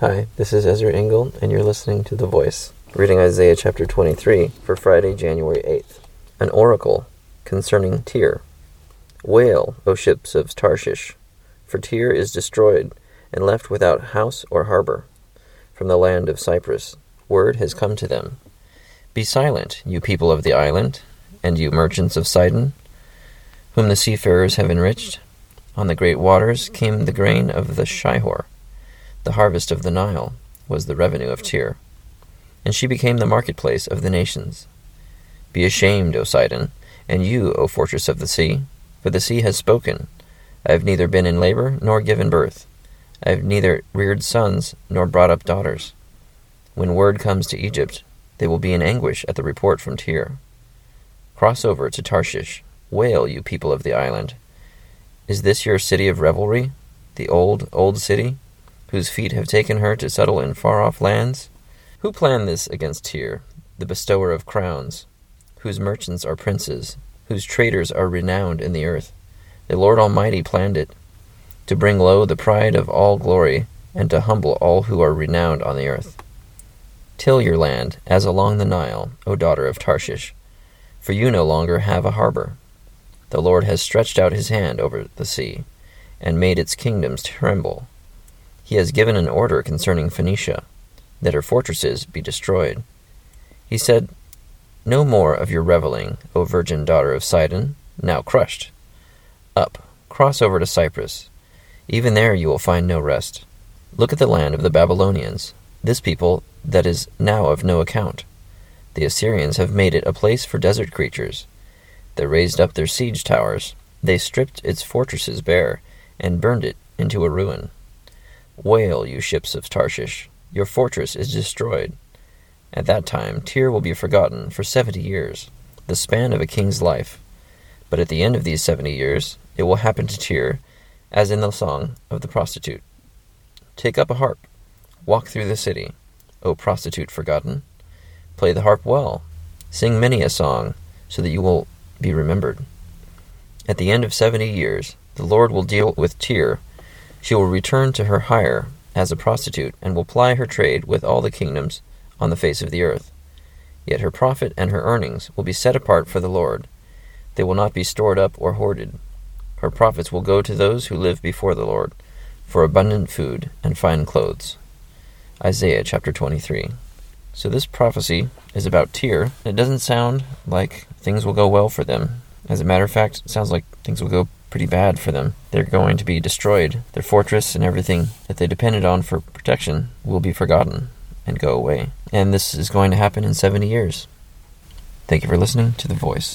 Hi, this is Ezra Engel, and you're listening to The Voice, reading Isaiah chapter 23 for Friday, January 8th. An oracle concerning Tyre. Wail, O ships of Tarshish, for Tyre is destroyed and left without house or harbor. From the land of Cyprus, word has come to them Be silent, you people of the island, and you merchants of Sidon, whom the seafarers have enriched. On the great waters came the grain of the Shihor the harvest of the Nile was the revenue of Tyre, and she became the marketplace of the nations. Be ashamed, O Sidon, and you, O fortress of the sea, for the sea has spoken. I have neither been in labor nor given birth. I have neither reared sons nor brought up daughters. When word comes to Egypt, they will be in anguish at the report from Tyre. Cross over to Tarshish. Wail, you people of the island. Is this your city of revelry, the old, old city? Whose feet have taken her to settle in far off lands? Who planned this against Tyre, the bestower of crowns, whose merchants are princes, whose traders are renowned in the earth? The Lord Almighty planned it, to bring low the pride of all glory, and to humble all who are renowned on the earth. Till your land, as along the Nile, O daughter of Tarshish, for you no longer have a harbor. The Lord has stretched out his hand over the sea, and made its kingdoms tremble he has given an order concerning Phoenicia, that her fortresses be destroyed. He said, No more of your reveling, O virgin daughter of Sidon, now crushed. Up, cross over to Cyprus. Even there you will find no rest. Look at the land of the Babylonians, this people that is now of no account. The Assyrians have made it a place for desert creatures. They raised up their siege towers, they stripped its fortresses bare, and burned it into a ruin. Wail, you ships of Tarshish, your fortress is destroyed. At that time Tyre will be forgotten for seventy years, the span of a king's life. But at the end of these seventy years, it will happen to Tyre, as in the song of the prostitute. Take up a harp, walk through the city, O prostitute forgotten. Play the harp well, sing many a song, so that you will be remembered. At the end of seventy years, the Lord will deal with Tyre she will return to her hire as a prostitute, and will ply her trade with all the kingdoms on the face of the earth. Yet her profit and her earnings will be set apart for the Lord. They will not be stored up or hoarded. Her profits will go to those who live before the Lord, for abundant food and fine clothes. Isaiah chapter 23. So this prophecy is about Tyre. It doesn't sound like things will go well for them. As a matter of fact, it sounds like things will go pretty bad for them. They're going to be destroyed. Their fortress and everything that they depended on for protection will be forgotten and go away. And this is going to happen in 70 years. Thank you for listening to The Voice.